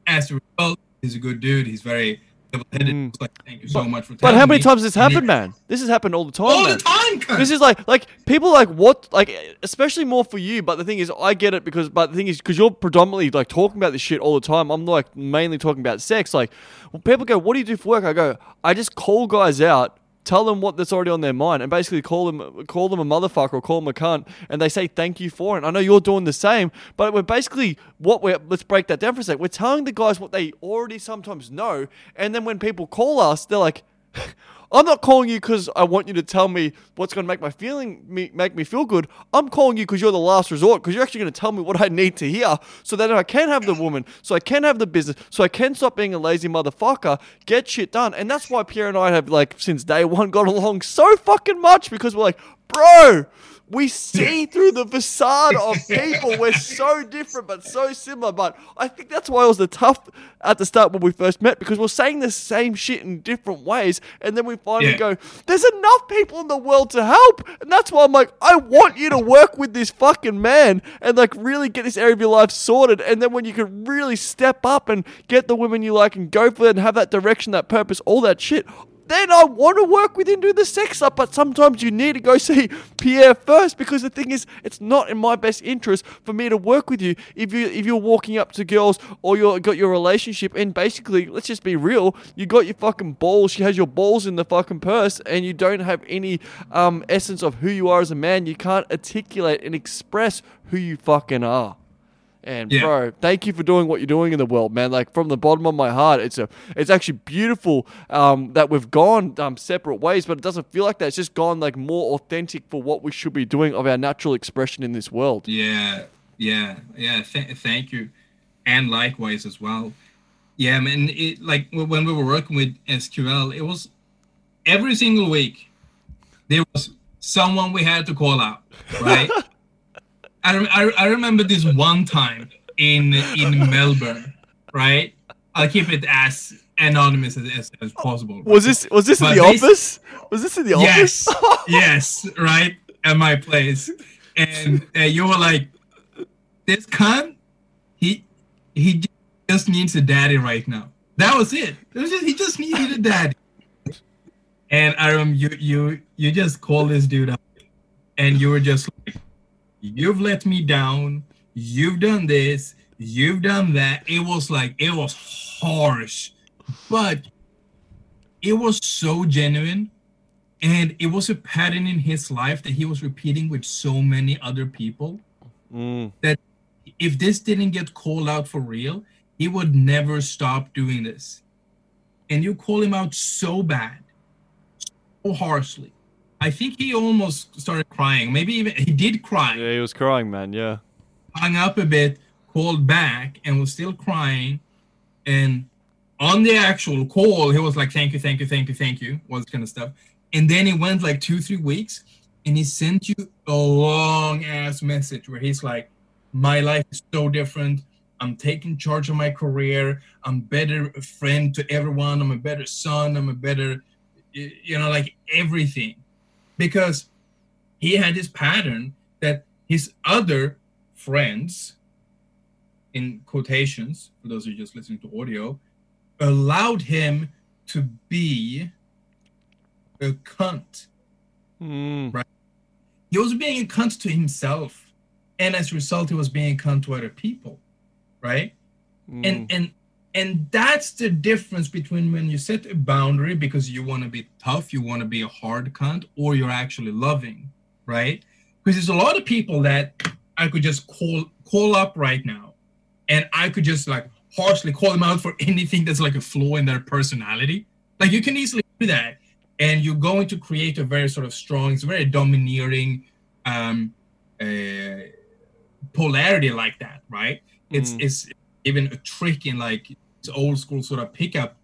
As a result, he's a good dude. He's very level-headed. Like, thank you so much for. Mm. But how many me." times has this happened, it- man? This has happened all the time. All man. the time. This is like like people like what like especially more for you. But the thing is, I get it because but the thing is because you're predominantly like talking about this shit all the time. I'm like mainly talking about sex. Like when people go, "What do you do for work?" I go, "I just call guys out." Tell them what that's already on their mind, and basically call them call them a motherfucker or call them a cunt, and they say thank you for it. I know you're doing the same, but we're basically what we're. Let's break that down for a sec. We're telling the guys what they already sometimes know, and then when people call us, they're like, *laughs* I'm not calling you because I want you to tell me what's going to make my feeling me, make me feel good. I'm calling you because you're the last resort because you're actually going to tell me what I need to hear so that I can have the woman, so I can have the business, so I can stop being a lazy motherfucker, get shit done. And that's why Pierre and I have like since day one got along so fucking much because we're like, bro. We see through the facade of *laughs* people. We're so different, but so similar. But I think that's why it was the tough at the start when we first met because we're saying the same shit in different ways, and then we finally Yeah. go, "There's enough people in the world to help," and that's why I'm like, I want you to work with this fucking man and like really get this area of your life sorted, and then when you can really step up and get the women you like and go for it and have that direction, that purpose, all that shit then I want to work with you do the sex up. But sometimes you need to go *laughs* see Pierre first because the thing is, it's not in my best interest for me to work with you if you if you're walking up to girls or you're got your relationship and basically, let's just be real, you got your fucking balls. She has your balls in the fucking purse, and you don't have any um, essence of who you are as a man. You can't articulate and express who you fucking are. And Yeah. bro, thank you for doing what you're doing in the world, man. Like from the bottom of my heart, it's a, it's actually beautiful um, that we've gone um, separate ways, but it doesn't feel like that. It's just gone like more authentic for what we should be doing of our natural expression in this world. Yeah, yeah, yeah. Th- thank you, and likewise as well. Yeah, man. It like when we were working with SQL, it was every single week there was someone we had to call out, right? *laughs* I, rem- I I remember this one time in in Melbourne, right? I'll keep it as anonymous as, as, as possible. Was this was this in the office? Was this in the Yes, office? *laughs* yes, right at my place, and uh, you were like, "This cunt, he he just needs a daddy right now." That was it. It was just, he just needed a daddy. And I remember you you you just called this dude up, and you were just like, "You've let me down. You've done this. You've done that." It was like it was harsh, but it was so genuine and it was a pattern in his life that he was repeating with so many other people Mm, that if this didn't get called out for real he would never stop doing this and you call him out so bad so harshly i think he almost started crying maybe even he did cry yeah, he was crying, man. Yeah. hung up a bit, called back, and was still crying. And on the actual call, he was like, "Thank you, thank you, thank you, thank you," all this kind of stuff. And then it went like two, three weeks, and he sent you a long ass message where he's like, "My life is so different. I'm taking charge of my career. I'm better friend to everyone. I'm a better son. I'm a better, you know, like everything." Because he had this pattern that his other friends, in quotations, for those who are just listening to audio, allowed him to be a cunt. Mm, He was being a cunt to himself, and as a result, he was being a cunt to other people, right? mm. and and and that's the difference between when you set a boundary because you want to be tough you want to be a hard cunt or you're actually loving right? Because there's a lot of people that i could just call call up right now and i could just like harshly call them out for *laughs* anything that's like a flaw in their personality. Like you can easily do that and you're going to create a very sort of strong it's very domineering um uh, polarity like that right? It's Mm. it's even a trick in like old school sort of pickup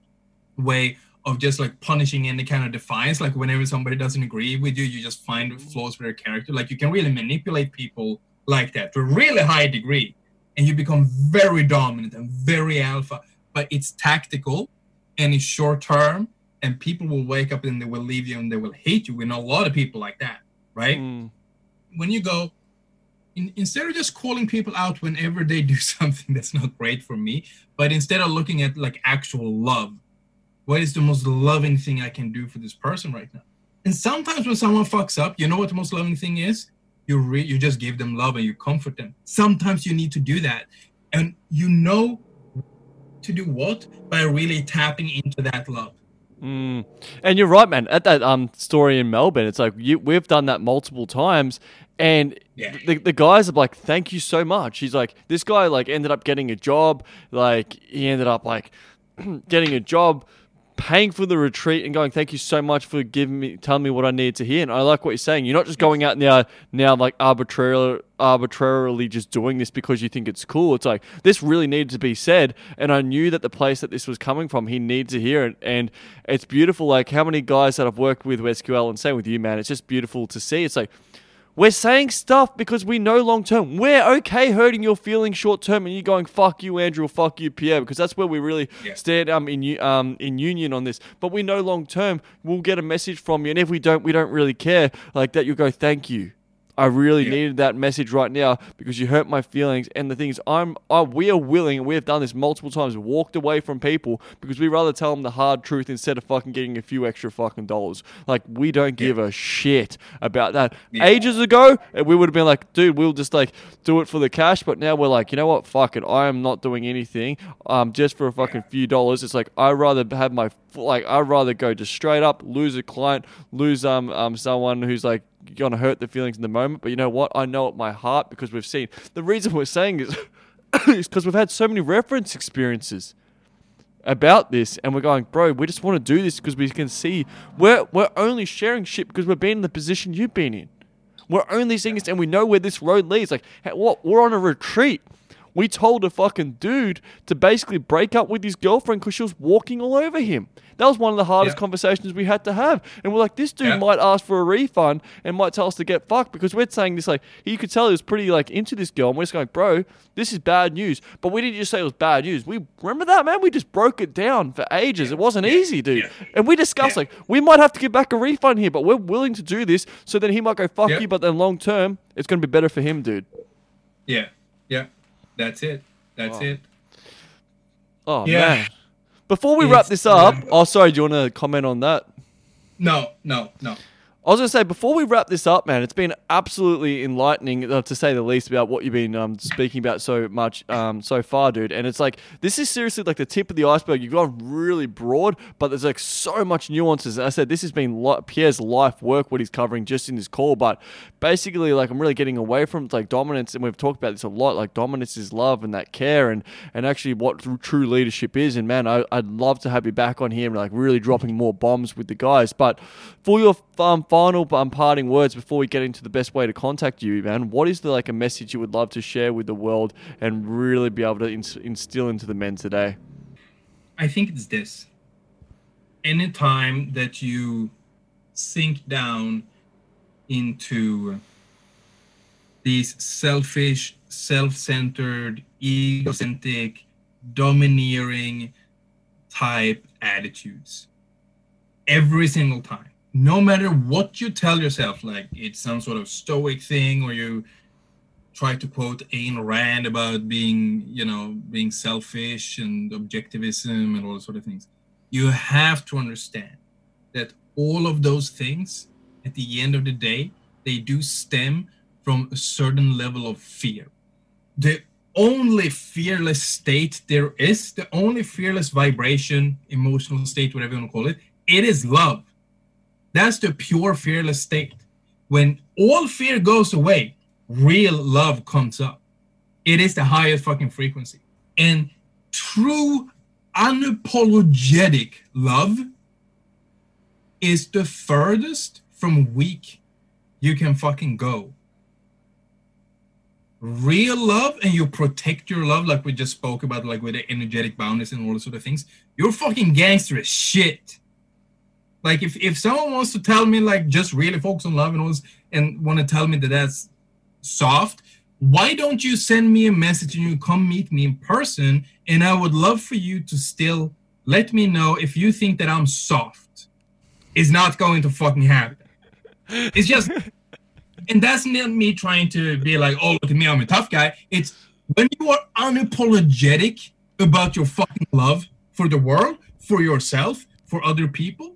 way of just like punishing any kind of defiance. Like whenever somebody doesn't agree with you, you just find flaws with their character. Like you can really manipulate people like that to a really high degree, and you become very dominant and very alpha. But it's tactical and it's short term, and people will wake up and they will leave you and they will hate you. We know a lot of people like that, right? Mm. when you go in, instead of just calling people out whenever they do *laughs* something that's not great for me but instead of looking at like actual love what is the most loving thing I can do for this person right now? And sometimes when someone fucks up, you know what the most loving thing is? You re- you just give them love and you comfort them. Sometimes you need to do that, and you know to do what by really tapping into that love. Mm. And you're right, man. At that um story in Melbourne, it's like you, we've done that multiple times, and Yeah. the, the guys are like, "Thank you so much." He's like, this guy like ended up getting a job. Like he ended up like *clears throat* getting a job, paying for the retreat, and going, "Thank you so much for giving me, telling me what I need to hear." And I like what you're saying. You're not just going out now, now like arbitrarily, arbitrarily just doing this because you think it's cool. It's like this really needed to be said, and I knew that the place that this was coming from, he needed to hear it, and it's beautiful. Like how many guys that I've worked with with SQL and same with you, man. It's just beautiful to see. It's like. We're saying stuff because we know long term. We're okay hurting your feelings short term, and you're going fuck you, Andrew, or fuck you, Pierre, because that's where we really Yeah. stand um in um in union on this. But we know long term we'll get a message from you, and if we don't, we don't really care. Like that, you'll go thank you. I really Yeah. needed that message right now because you hurt my feelings. And the thing is, I'm I, we are willing, and we have done this multiple times, walked away from people because we rather tell them the hard truth instead of fucking getting a few extra fucking dollars. Like we don't give a shit about that. Yeah. Ages ago, uh, we would have been like, dude, we'll just like do it for the cash. But now we're like, you know what? Fuck it. I am not doing anything. Um, just for a fucking few dollars. It's like I rather have my like I rather go just straight up lose a client, lose um um someone who's like gonna hurt the feelings in the moment. But you know what? I know at my heart because we've seen the reason we're saying is *coughs* is because we've had so many reference experiences about this and we're going bro we just want to do this because we can see we're we're only sharing shit because we've been in the position you've been in we're only seeing this and we know where this road leads like what we're on a retreat we told a fucking dude to basically break up with his girlfriend because she was walking all over him. That was one of the hardest Yeah. conversations we had to have. And we're like this dude Yeah. might ask for a refund and might tell us to get fucked because we're saying this like you could tell he was pretty like into this girl and we're just going bro this is bad news. But we didn't just say it was bad news. We remember that man? We just broke it down for ages. It wasn't easy dude. And we discussed like we might have to give back a refund here but we're willing to do this so then he might go fuck you but then long term it's going to be better for him dude. Yeah, yeah, that's it. That's Wow. it. oh Yeah. man before we It's- wrap this up yeah. oh sorry do you want to comment on that No, no, no. I was going to say, before we wrap this up, man, it's been absolutely enlightening, uh, to say the least, about what you've been um, speaking about so much um, so far, dude. And it's like, this is seriously like the tip of the iceberg. You've gone really broad, but there's like so much nuances. And I said, this has been li- Pierre's life work, what he's covering just in this call. But basically, like, I'm really getting away from like dominance. And we've talked about this a lot. Like, dominance is love and that care and, and actually what tr- true leadership is. And man, I, I'd love to have you back on here and like really dropping more bombs with the guys. But for your um, final um, parting words before we get into the best way to contact you, man, what is the like a message you would love to share with the world and really be able to ins- instill into the men today? I think it's this. Anytime that you sink down into these selfish, self centered, egocentric, domineering type attitudes, every single time, no matter what you tell yourself, like it's some sort of stoic thing, or you try to quote Ayn Rand about being, you know, being selfish and objectivism and all sort of things. You have to understand that all of those things, at the end of the day, they do stem from a certain level of fear. The only fearless state there is, the only fearless vibration, emotional state, whatever you want to call it, it is love. That's the pure fearless state. When all fear goes away, real love comes up. It is the highest fucking frequency. And true unapologetic love is the furthest from weak you can fucking go. Real love, and you protect your love, like we just spoke about, like with the energetic boundaries and all those sort of things. You're fucking gangster as shit. Like if, if someone wants to tell me like just really focus on love and all this, and want to tell me that that's soft, why don't you send me a message and you come meet me in person? And I would love for you to still let me know if you think that I'm soft. It's not going to fucking happen. It's just, *laughs* and that's not me trying to be like, oh, look at me, I'm a tough guy. It's when you are unapologetic about your fucking love for the world, for yourself, for other people,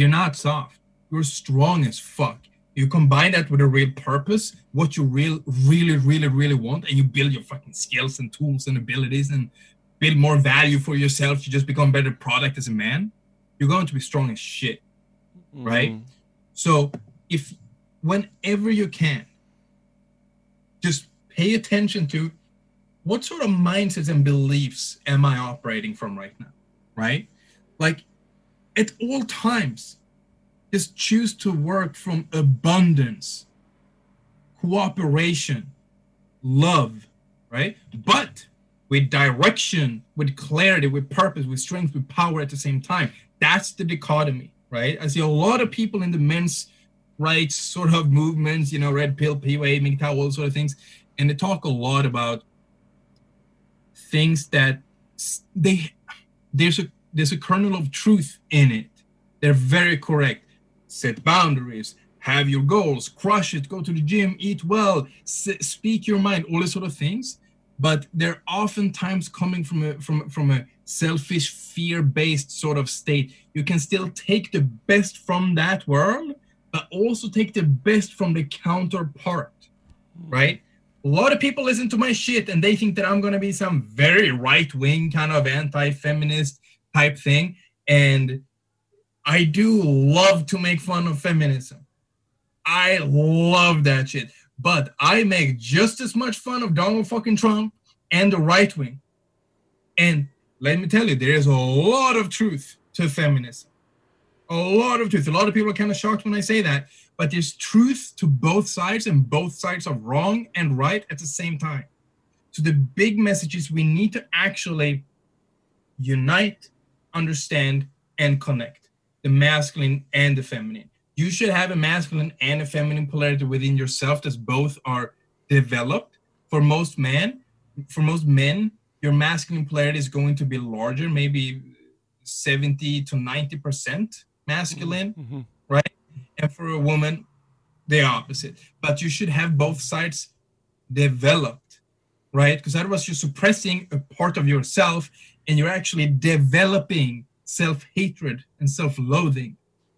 you're not soft. You're strong as fuck. You combine that with a real purpose, what you real, really, really, really want, and you build your fucking skills and tools and abilities and build more value for yourself. You just become better product as a man. You're going to be strong as shit, right? Mm. So if whenever you can, just pay attention to what sort of mindsets and beliefs am I operating from right now, right? Like at all times, just choose to work from abundance, cooperation, love, right? But with direction, with clarity, with purpose, with strength, with power at the same time. That's the dichotomy, right? I see a lot of people in the men's rights sort of movements, you know, red pill, PUA, MGTOW, all sort of things, and they talk a lot about things that they there's a there's a kernel of truth in it. They're very correct. Set boundaries, have your goals, crush it, go to the gym, eat well, s- speak your mind, all these sort of things. But they're oftentimes coming from a from from a selfish, fear-based sort of state. You can still take the best from that world, but also take the best from the counterpart, hmm. right? A lot of people listen to my shit and they think that I'm gonna be some very right-wing kind of anti-feminist type thing. And I do love to make fun of feminism. I love that shit. But I make just as much fun of Donald fucking Trump and the right wing. And let me tell you, there is a lot of truth to feminism. A lot of truth. A lot of people are kind of shocked when I say that, but there's truth to both sides, and both sides are wrong and right at the same time. So the big message is we need to actually unite, understand, and connect the masculine and the feminine. You should have a masculine and a feminine polarity within yourself that both are developed. For most men, for most men, your masculine polarity is going to be larger, maybe 70 to 90% masculine, Mhm. right? And for a woman, the opposite. But you should have both sides developed, right? Because otherwise, you're suppressing a part of yourself and you're actually developing self hatred and self loathing.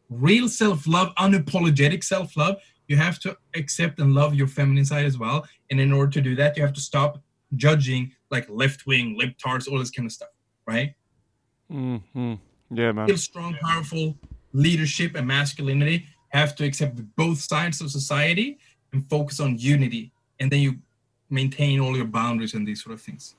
Real self love, unapologetic self love, you have to accept and love your feminine side as well. And in order to do that, you have to stop judging like left wing, libtards, all this kind of stuff, right? Mm-hmm. Yeah, man. real strong, powerful leadership and masculinity have to accept both sides of society and focus on unity. And then you maintain all your boundaries and these sort of things.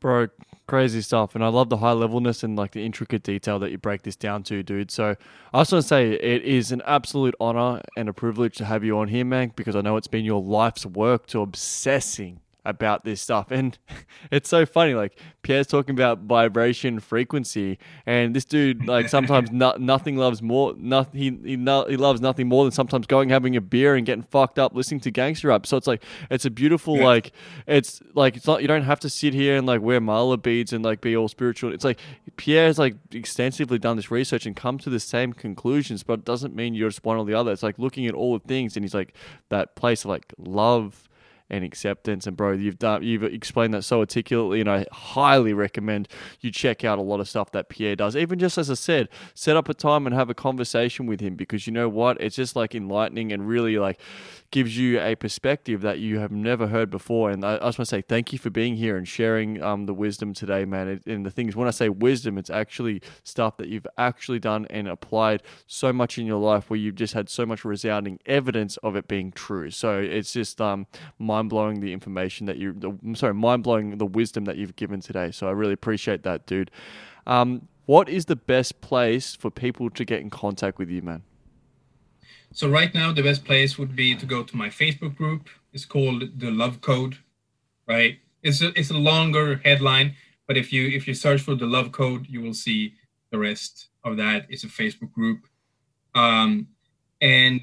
Bro, crazy stuff. And I love the high levelness and like the intricate detail that you break this down to, dude. So I just want to say it is an absolute honor and a privilege to have you on here, man, because I know it's been your life's work to obsessing about this stuff. And *laughs* it's so funny. Like Pierre's talking about vibration frequency, and this dude, like sometimes *laughs* no, nothing loves more. Nothing he he, no, he loves nothing more than sometimes going having a beer and getting fucked up listening to gangster rap. So it's like it's a beautiful Yeah. like it's like it's not you don't have to sit here and like wear mala beads and like be all spiritual. It's like Pierre's like extensively done this research and come to the same conclusions, but it doesn't mean you're just one or the other. It's like looking at all the things and he's like that place of like love and acceptance. And bro, you've done you've explained that so articulately, and I highly recommend you check out a lot of stuff that Pierre does. Even just as I said, set up a time and have a conversation with him because you know what, it's just like enlightening and really like gives you a perspective that you have never heard before. And I, I just want to say thank you for being here and sharing um, the wisdom today, man. It, and the thing is, when I say wisdom, it's actually stuff that you've actually done and applied so much in your life where you've just had so much resounding evidence of it being true. So it's just um, mind blowing the information that you, I'm sorry, mind blowing the wisdom that you've given today. So I really appreciate that, dude. Um, what is the best place for people to get in contact with you, man? So right now, the best place would be to go to my Facebook group. It's called the Love Code, right? It's a, it's a longer headline, but if you if you search for the Love Code, you will see the rest of that. It's a Facebook group, um, and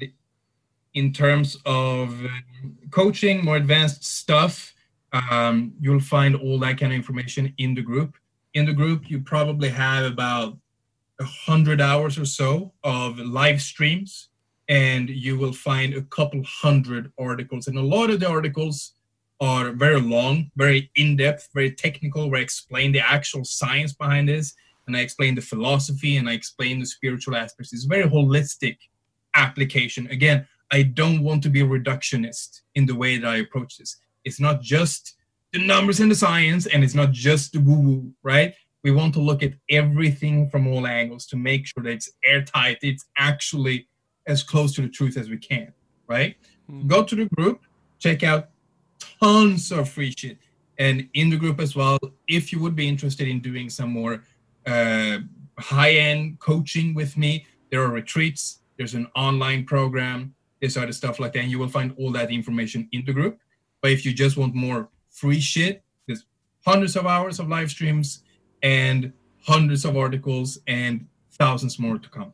in terms of um, coaching, more advanced stuff, um, you'll find all that kind of information in the group. In the group, you probably have about a hundred hours or so of live streams and you will find a couple hundred articles. And a lot of the articles are very long, very in depth, very technical, where I explain the actual science behind this and I explain the philosophy and I explain the spiritual aspects. It's a very holistic application. Again, I don't want to be a reductionist in the way that I approach this. It's not just the numbers and the science, and it's not just the woo woo, right? We want to look at everything from all angles to make sure that it's airtight, it's actually as close to the truth as we can, right? Mm. Go to the group, check out tons of free shit. And in the group as well, if you would be interested in doing some more uh, high end coaching with me, there are retreats, there's an online program, other stuff like that. And you will find all that information in the group. But if you just want more free shit, there's hundreds of hours of live streams and hundreds of articles and thousands more to come.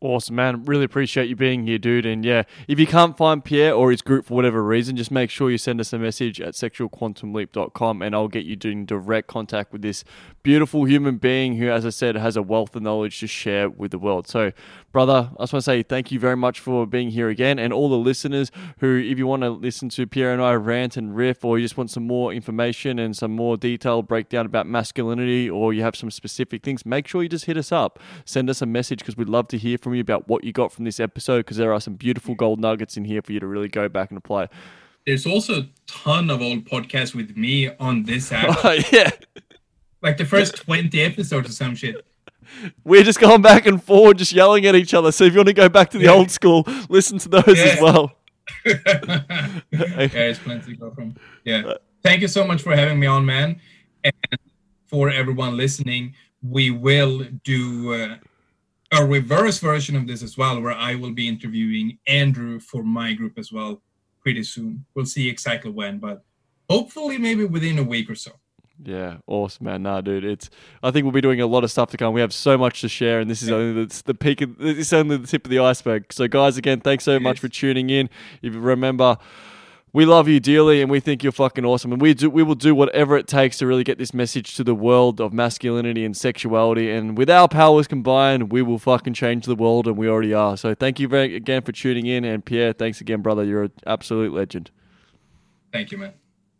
Awesome, man. Really appreciate you being here, dude. And yeah, if you can't find Pierre or his group for whatever reason, just make sure you send us a message at sexualquantumleap.com and I'll get you doing direct contact with this beautiful human being who, as I said, has a wealth of knowledge to share with the world. So, brother, I just want to say thank you very much for being here again. And all the listeners who, if you want to listen to Pierre and I rant and riff, or you just want some more information and some more detailed breakdown about masculinity, or you have some specific things, make sure you just hit us up. Send us a message because we'd love to hear from you about what you got from this episode because there are some beautiful gold nuggets in here for you to really go back and apply. There's also a ton of old podcasts with me on this app. *laughs* Oh, yeah. Like the first 20 episodes or some shit. We're just going back and forward, just yelling at each other. So if you want to go back to the yeah. old school, listen to those yeah. as well. *laughs* yeah, it's plenty to go from. Yeah. Thank you so much for having me on, man. And for everyone listening, we will do uh, a reverse version of this as well, where I will be interviewing Andrew for my group as well pretty soon. We'll see exactly when, but hopefully maybe within a week or so. Yeah, awesome, man. Nah, dude, it's. I think we'll be doing a lot of stuff to come. We have so much to share, and this is only the, the peak. Of, this is only the tip of the iceberg. So, guys, again, thanks so much for tuning in. If you remember, we love you dearly and we think you're fucking awesome and we do we will do whatever it takes to really get this message to the world of masculinity and sexuality and with our powers combined we will fucking change the world and we already are so thank you very again for tuning in and Pierre thanks again brother you're an absolute legend thank you man